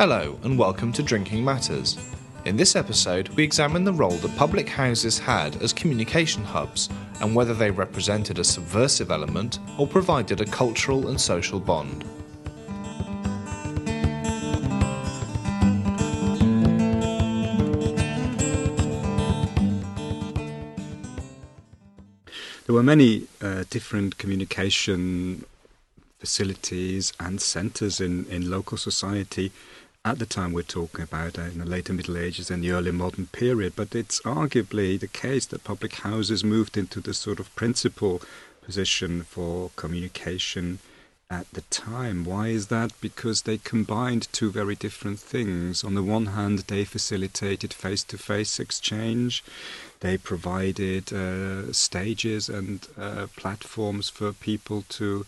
Hello, and welcome to Drinking Matters. In this episode, we examine the role that public houses had as communication hubs and whether they represented a subversive element or provided a cultural and social bond. There were many uh, different communication facilities and centres in, in local society at the time we're talking about, uh, in the later Middle Ages and the early modern period. But it's arguably the case that public houses moved into the sort of principal position for communication at the time. Why is that? Because they combined two very different things. On the one hand, they facilitated face to face exchange, they provided uh, stages and uh, platforms for people to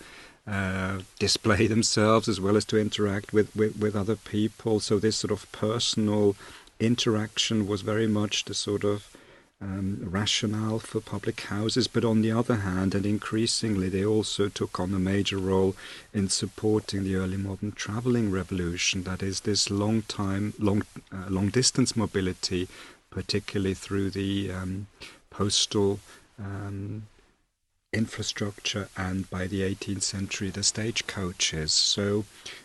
uh, display themselves as well as to interact with, with, with other people. So this sort of personal interaction was very much the sort of um, rationale for public houses, but on the other hand, and increasingly, they also took on a major role in supporting the early modern traveling revolution. That is, this long time, long, uh, long distance mobility, particularly through the um, postal um, infrastructure and by the 18th century the stagecoaches. So,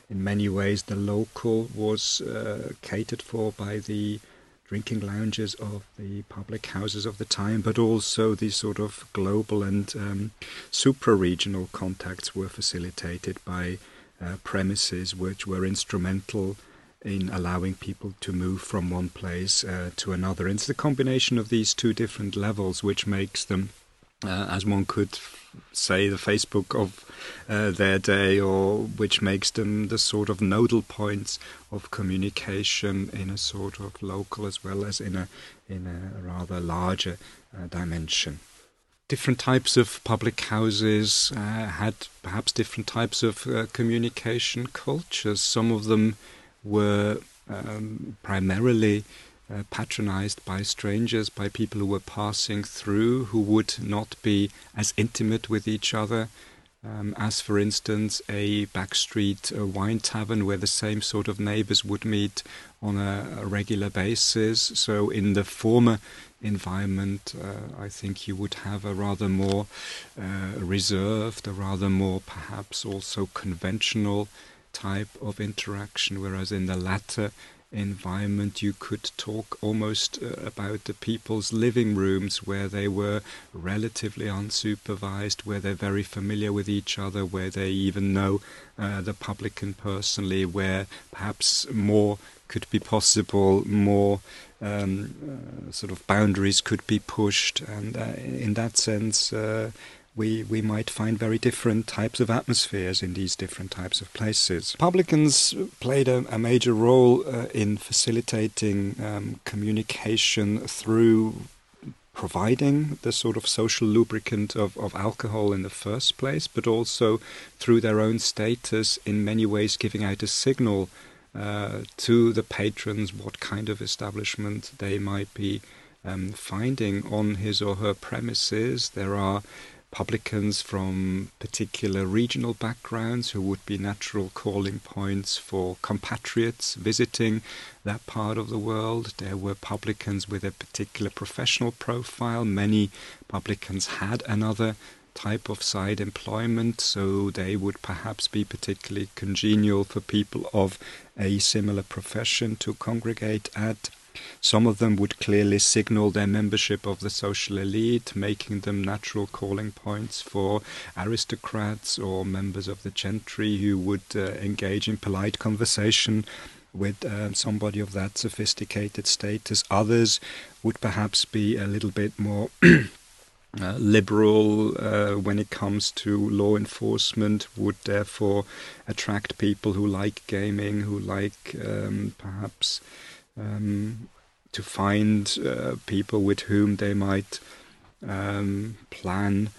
in many ways, the local was uh, catered for by the drinking lounges of the public houses of the time, but also the sort of global and um, supra regional contacts were facilitated by uh, premises which were instrumental in allowing people to move from one place uh, to another. And it's the combination of these two different levels which makes them uh, as one could say, the Facebook of uh, their day, or which makes them the sort of nodal points of communication in a sort of local as well as in a in a rather larger uh, dimension. Different types of public houses uh, had perhaps different types of uh, communication cultures. Some of them were um, primarily uh, patronized by strangers, by people who were passing through, who would not be as intimate with each other um, as, for instance, a backstreet a wine tavern where the same sort of neighbors would meet on a, a regular basis. So, in the former environment, uh, I think you would have a rather more uh, reserved, a rather more perhaps also conventional type of interaction, whereas in the latter, environment, you could talk almost uh, about the people's living rooms where they were relatively unsupervised, where they're very familiar with each other, where they even know uh, the publican personally, where perhaps more could be possible, more um, uh, sort of boundaries could be pushed, and uh, in that sense uh, we, we might find very different types of atmospheres in these different types of places. Publicans played a, a major role uh, in facilitating um, communication through providing the sort of social lubricant of, of alcohol in the first place, but also through their own status, in many ways giving out a signal uh, to the patrons what kind of establishment they might be um, finding on his or her premises. There are publicans from particular regional backgrounds who would be natural calling points for compatriots visiting that part of the world. There were publicans with a particular professional profile. Many publicans had another type of side employment, so they would perhaps be particularly congenial for people of a similar profession to congregate at. Some of them would clearly signal their membership of the social elite, making them natural calling points for aristocrats or members of the gentry who would uh, engage in polite conversation with uh, somebody of that sophisticated status. Others would perhaps be a little bit more. Uh, liberal uh, when it comes to law enforcement would therefore attract people who like gaming, who like um, perhaps um, to find uh, people with whom they might um, plan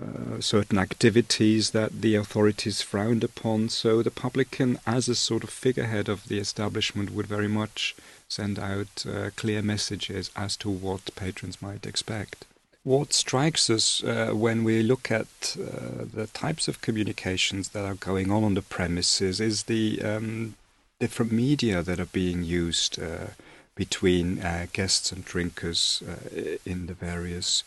uh, certain activities that the authorities frowned upon. So the publican, as a sort of figurehead of the establishment, would very much send out uh, clear messages as to what patrons might expect. What strikes us uh, when we look at uh, the types of communications that are going on on the premises is the um, different media that are being used uh, between uh, guests and drinkers uh, in the various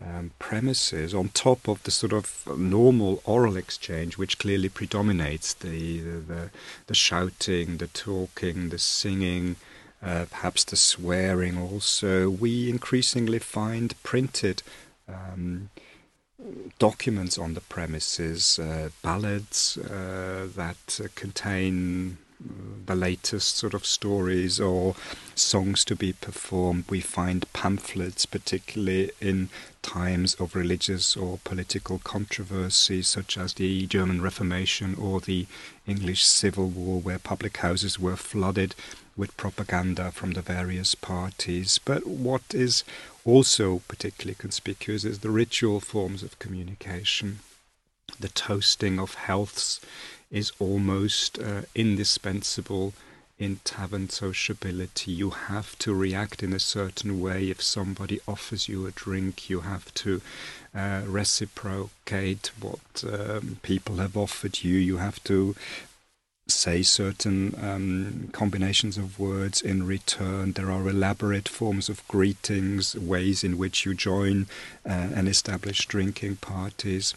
um, premises, on top of the sort of normal oral exchange, which clearly predominates the the, the shouting, the talking, the singing. Uh, perhaps the swearing also, we increasingly find printed um, documents on the premises, uh, ballads uh, that contain the latest sort of stories or songs to be performed. We find pamphlets, particularly in times of religious or political controversy, such as the German Reformation or the English Civil War, where public houses were flooded with propaganda from the various parties. But what is also particularly conspicuous is the ritual forms of communication. The toasting of healths is almost uh, indispensable in tavern sociability. You have to react in a certain way. If somebody offers you a drink, you have to uh, reciprocate what um, people have offered you. You have to say certain um, combinations of words in return. There are elaborate forms of greetings, ways in which you join uh, and establish drinking parties.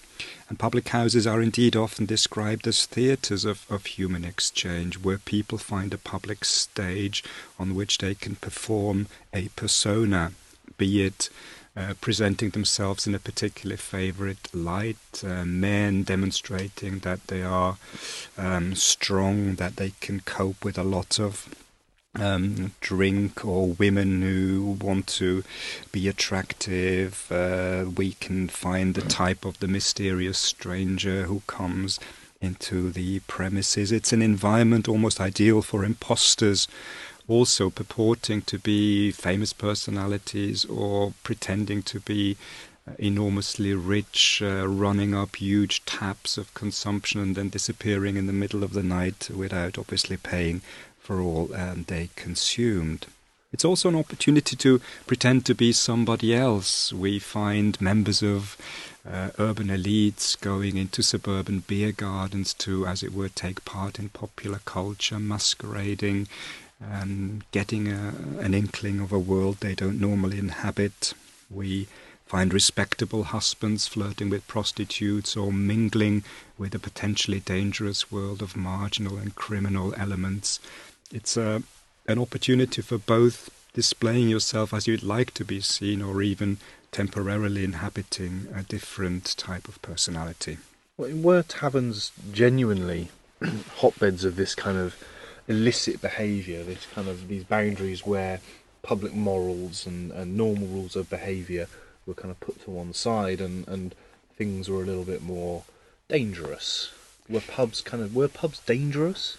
And public houses are indeed often described as theatres of, of human exchange, where people find a public stage on which they can perform a persona, be it uh, presenting themselves in a particularly favorite light, uh, men demonstrating that they are um, strong, that they can cope with a lot of um, drink, or women who want to be attractive. Uh, we can find the type of the mysterious stranger who comes into the premises. It's an environment almost ideal for imposters also purporting to be famous personalities or pretending to be uh, enormously rich, uh, running up huge taps of consumption and then disappearing in the middle of the night without obviously paying for all um, they consumed. It's also an opportunity to pretend to be somebody else. We find members of uh, urban elites going into suburban beer gardens to, as it were, take part in popular culture, masquerading um, getting a, an inkling of a world they don't normally inhabit. We find respectable husbands flirting with prostitutes or mingling with a potentially dangerous world of marginal and criminal elements. It's a, an opportunity for both displaying yourself as you'd like to be seen or even temporarily inhabiting a different type of personality. Were taverns genuinely hotbeds of this kind of illicit behaviour, this kind of these boundaries where public morals and, and normal rules of behaviour were kind of put to one side and, and things were a little bit more dangerous. Were pubs kind of were pubs dangerous?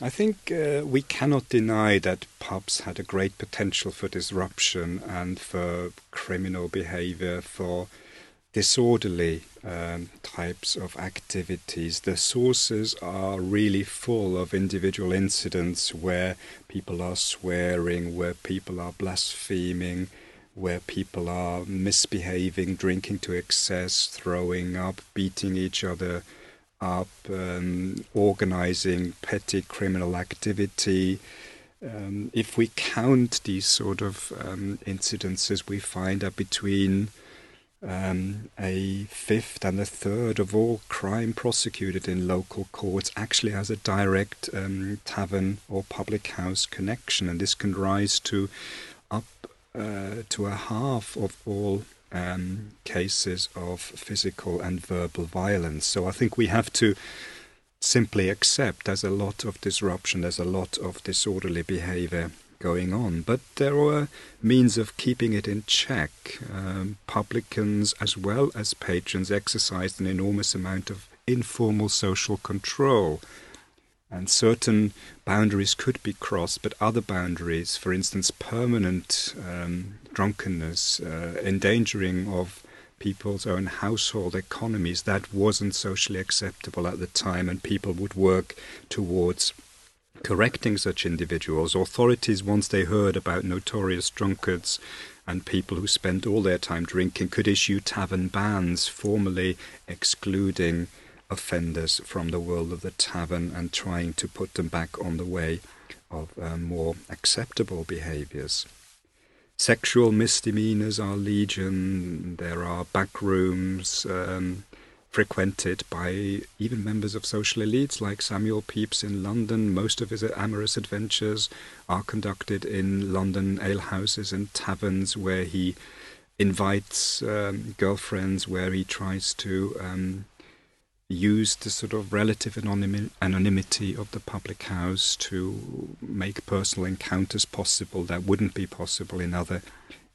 I think uh, we cannot deny that pubs had a great potential for disruption and for criminal behaviour, for disorderly um, types of activities. The sources are really full of individual incidents where people are swearing, where people are blaspheming, where people are misbehaving, drinking to excess, throwing up, beating each other up, um, organizing petty criminal activity. Um, if we count these sort of um, incidences, we find that between um, a fifth and a third of all crime prosecuted in local courts actually has a direct um, tavern or public house connection, and this can rise to up uh, to a half of all um, cases of physical and verbal violence. So I think we have to simply accept there's a lot of disruption, there's a lot of disorderly behavior going on, but there were means of keeping it in check. Um, publicans as well as patrons exercised an enormous amount of informal social control. And certain boundaries could be crossed, but other boundaries, for instance, permanent um, drunkenness, uh, endangering of people's own household economies, that wasn't socially acceptable at the time, and people would work towards correcting such individuals. Authorities, once they heard about notorious drunkards and people who spent all their time drinking, could issue tavern bans, formally excluding offenders from the world of the tavern and trying to put them back on the way of uh, more acceptable behaviors. Sexual misdemeanors are legion. There are back rooms um, frequented by even members of social elites like Samuel Pepys in London. Most of his amorous adventures are conducted in London alehouses and taverns where he invites um, girlfriends, where he tries to um, use the sort of relative anonymi- anonymity of the public house to make personal encounters possible that wouldn't be possible in other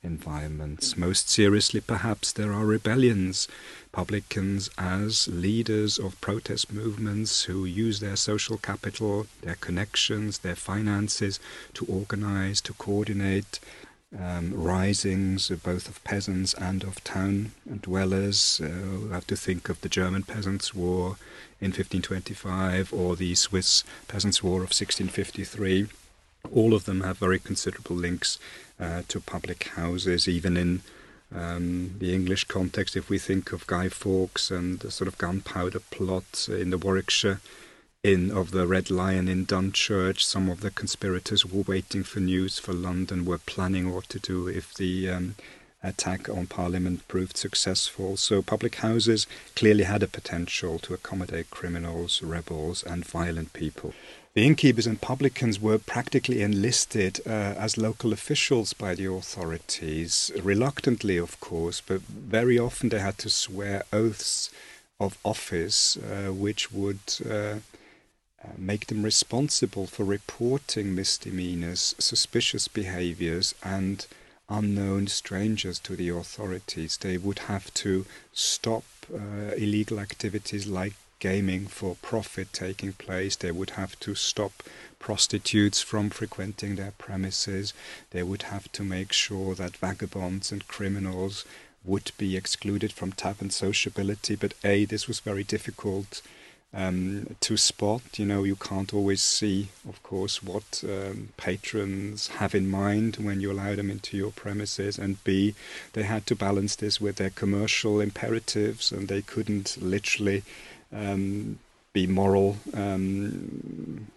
environments. Most seriously, perhaps, there are rebellions, publicans as leaders of protest movements who use their social capital, their connections, their finances to organize, to coordinate um, risings, both of peasants and of town dwellers. Uh, we have to think of the German Peasants' War in 1525 or the Swiss Peasants' War of 1653. All of them have very considerable links uh, to public houses, even in um, the English context. If we think of Guy Fawkes and the sort of gunpowder plot in the Warwickshire Inn of the Red Lion in Dunchurch, some of the conspirators were waiting for news for London, were planning what to do if the um, attack on Parliament proved successful. So public houses clearly had a potential to accommodate criminals, rebels, and violent people. The innkeepers and publicans were practically enlisted uh, as local officials by the authorities, reluctantly, of course, but very often they had to swear oaths of office, uh, which would uh, uh, make them responsible for reporting misdemeanors, suspicious behaviors, and unknown strangers to the authorities. They would have to stop uh, illegal activities like gaming for profit taking place. They would have to stop prostitutes from frequenting their premises. They would have to make sure that vagabonds and criminals would be excluded from tavern sociability. But A, this was very difficult um, to spot. You know, you can't always see, of course, what um, patrons have in mind when you allow them into your premises. And B, they had to balance this with their commercial imperatives, and they couldn't literally um, be moral um,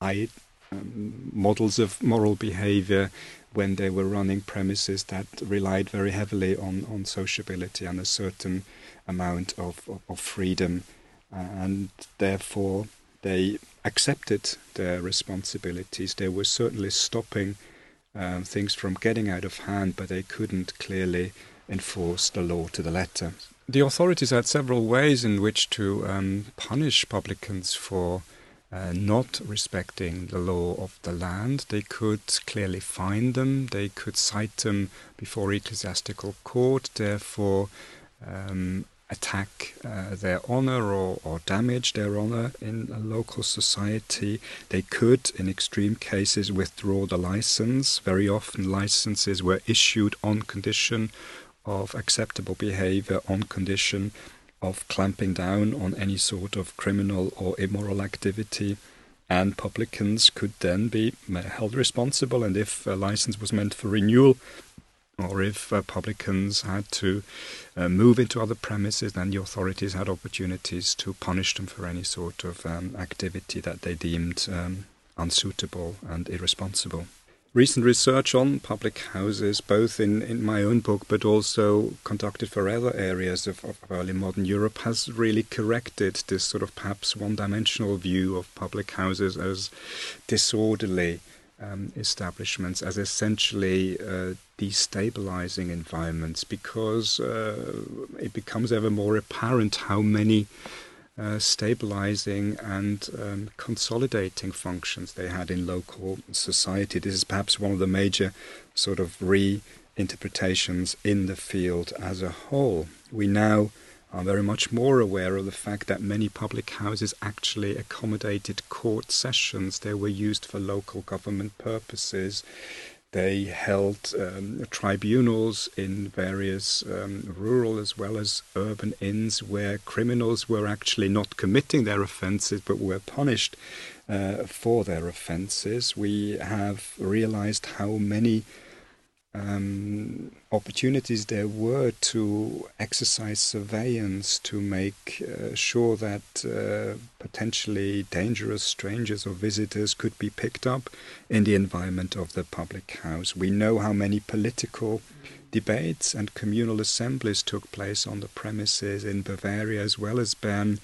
I, um, models of moral behavior when they were running premises that relied very heavily on, on sociability and a certain amount of, of, of freedom. And therefore, they accepted their responsibilities. They were certainly stopping uh, things from getting out of hand, but they couldn't clearly enforce the law to the letter the authorities had several ways in which to um, punish publicans for uh, not respecting the law of the land. They could clearly fine them, they could cite them before ecclesiastical court, therefore um, attack uh, their honor or, or damage their honor in a local society. They could, in extreme cases, withdraw the license. Very often, licenses were issued on condition of acceptable behavior on condition of clamping down on any sort of criminal or immoral activity. And publicans could then be held responsible. And if a license was meant for renewal, or if uh, publicans had to uh, move into other premises, then the authorities had opportunities to punish them for any sort of um, activity that they deemed um, unsuitable and irresponsible recent research on public houses, both in, in my own book but also conducted for other areas of, of early modern Europe, has really corrected this sort of perhaps one dimensional view of public houses as disorderly um, establishments, as essentially uh, destabilizing environments, because uh, it becomes ever more apparent how many uh, stabilizing and um, consolidating functions they had in local society. This is perhaps one of the major sort of reinterpretations in the field as a whole. We now are very much more aware of the fact that many public houses actually accommodated court sessions. They were used for local government purposes. They held um, tribunals in various um, rural as well as urban inns where criminals were actually not committing their offences but were punished uh, for their offences. We have realized how many um, opportunities there were to exercise surveillance to make uh, sure that uh, potentially dangerous strangers or visitors could be picked up in the environment of the public house. We know how many political debates and communal assemblies took place on the premises in Bavaria as well as Bern.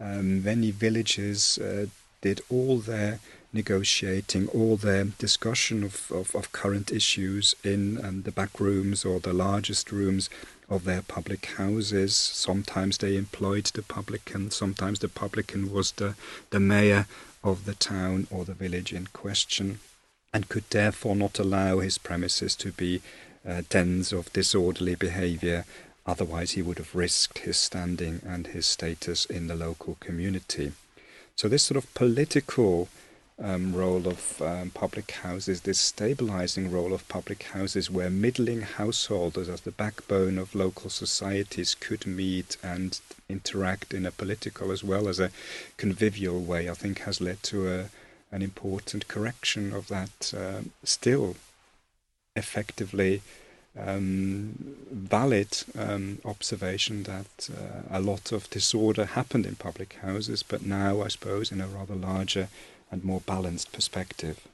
Um, many villages uh, did all their negotiating all their discussion of, of, of current issues in um, the back rooms or the largest rooms of their public houses. Sometimes they employed the publican, sometimes the publican was the, the mayor of the town or the village in question, and could therefore not allow his premises to be uh, dens of disorderly behavior. Otherwise, he would have risked his standing and his status in the local community. So, this sort of political um, role of um, public houses, this stabilizing role of public houses, where middling householders, as the backbone of local societies, could meet and interact in a political as well as a convivial way, I think has led to a, an important correction of that uh, still effectively um, valid um, observation that uh, a lot of disorder happened in public houses, but now, I suppose, in a rather larger and more balanced perspective.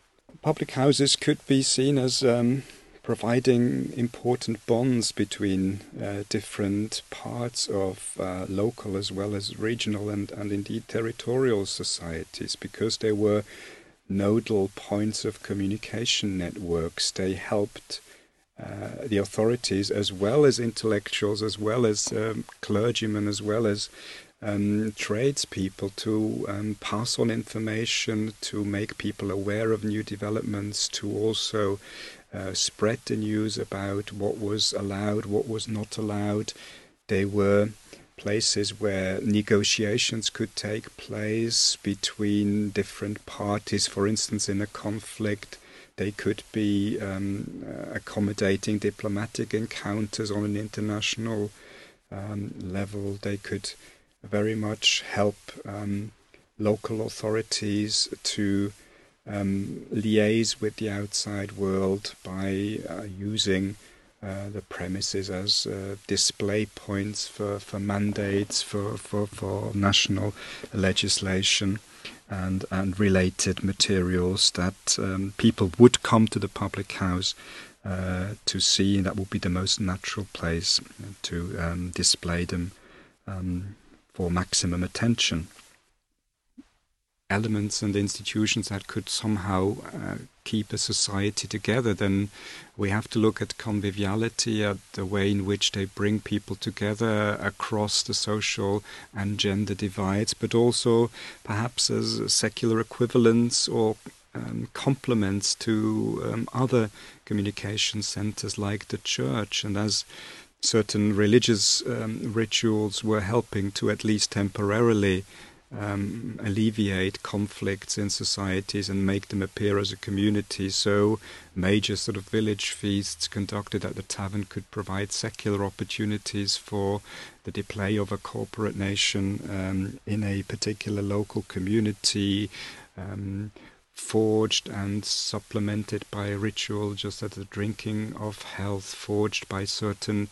Public houses could be seen as um, providing important bonds between uh, different parts of uh, local as well as regional and, and indeed territorial societies because they were nodal points of communication networks. They helped uh, the authorities as well as intellectuals, as well as um, clergymen, as well as um, tradespeople to um, pass on information, to make people aware of new developments, to also uh, spread the news about what was allowed, what was not allowed. They were places where negotiations could take place between different parties. For instance, in a conflict, they could be um, accommodating diplomatic encounters on an international um, level. They could very much help um, local authorities to um, liaise with the outside world by uh, using uh, the premises as uh, display points for, for mandates, for, for, for national legislation, and, and related materials that um, people would come to the public house uh, to see. That would be the most natural place to um, display them. Um, for maximum attention. Elements and institutions that could somehow uh, keep a society together, then we have to look at conviviality, at the way in which they bring people together across the social and gender divides, but also perhaps as secular equivalents or um, complements to um, other communication centers like the church. And as certain religious um, rituals were helping to at least temporarily um, alleviate conflicts in societies and make them appear as a community. So, major sort of village feasts conducted at the tavern could provide secular opportunities for the display of a corporate nation um, in a particular local community. Um, forged and supplemented by ritual, just as the drinking of health, forged by certain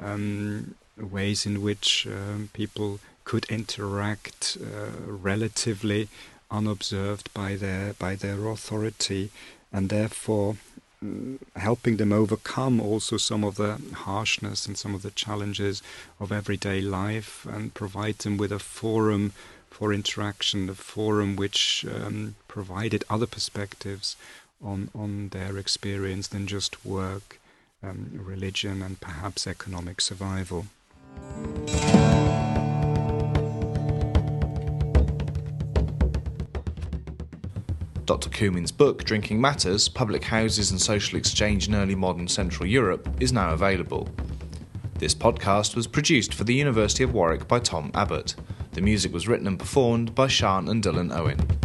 um, ways in which um, people could interact uh, relatively unobserved by their by their authority, and therefore mm, helping them overcome also some of the harshness and some of the challenges of everyday life, and provide them with a forum for interaction, a forum which um, provided other perspectives on, on their experience than just work, um, religion, and perhaps economic survival. Dr. Kümin's book, Drinking Matters Public Houses and Social Exchange in Early Modern Central Europe, is now available. This podcast was produced for the University of Warwick by Tom Abbott. The music was written and performed by Sean and Dylan Owen.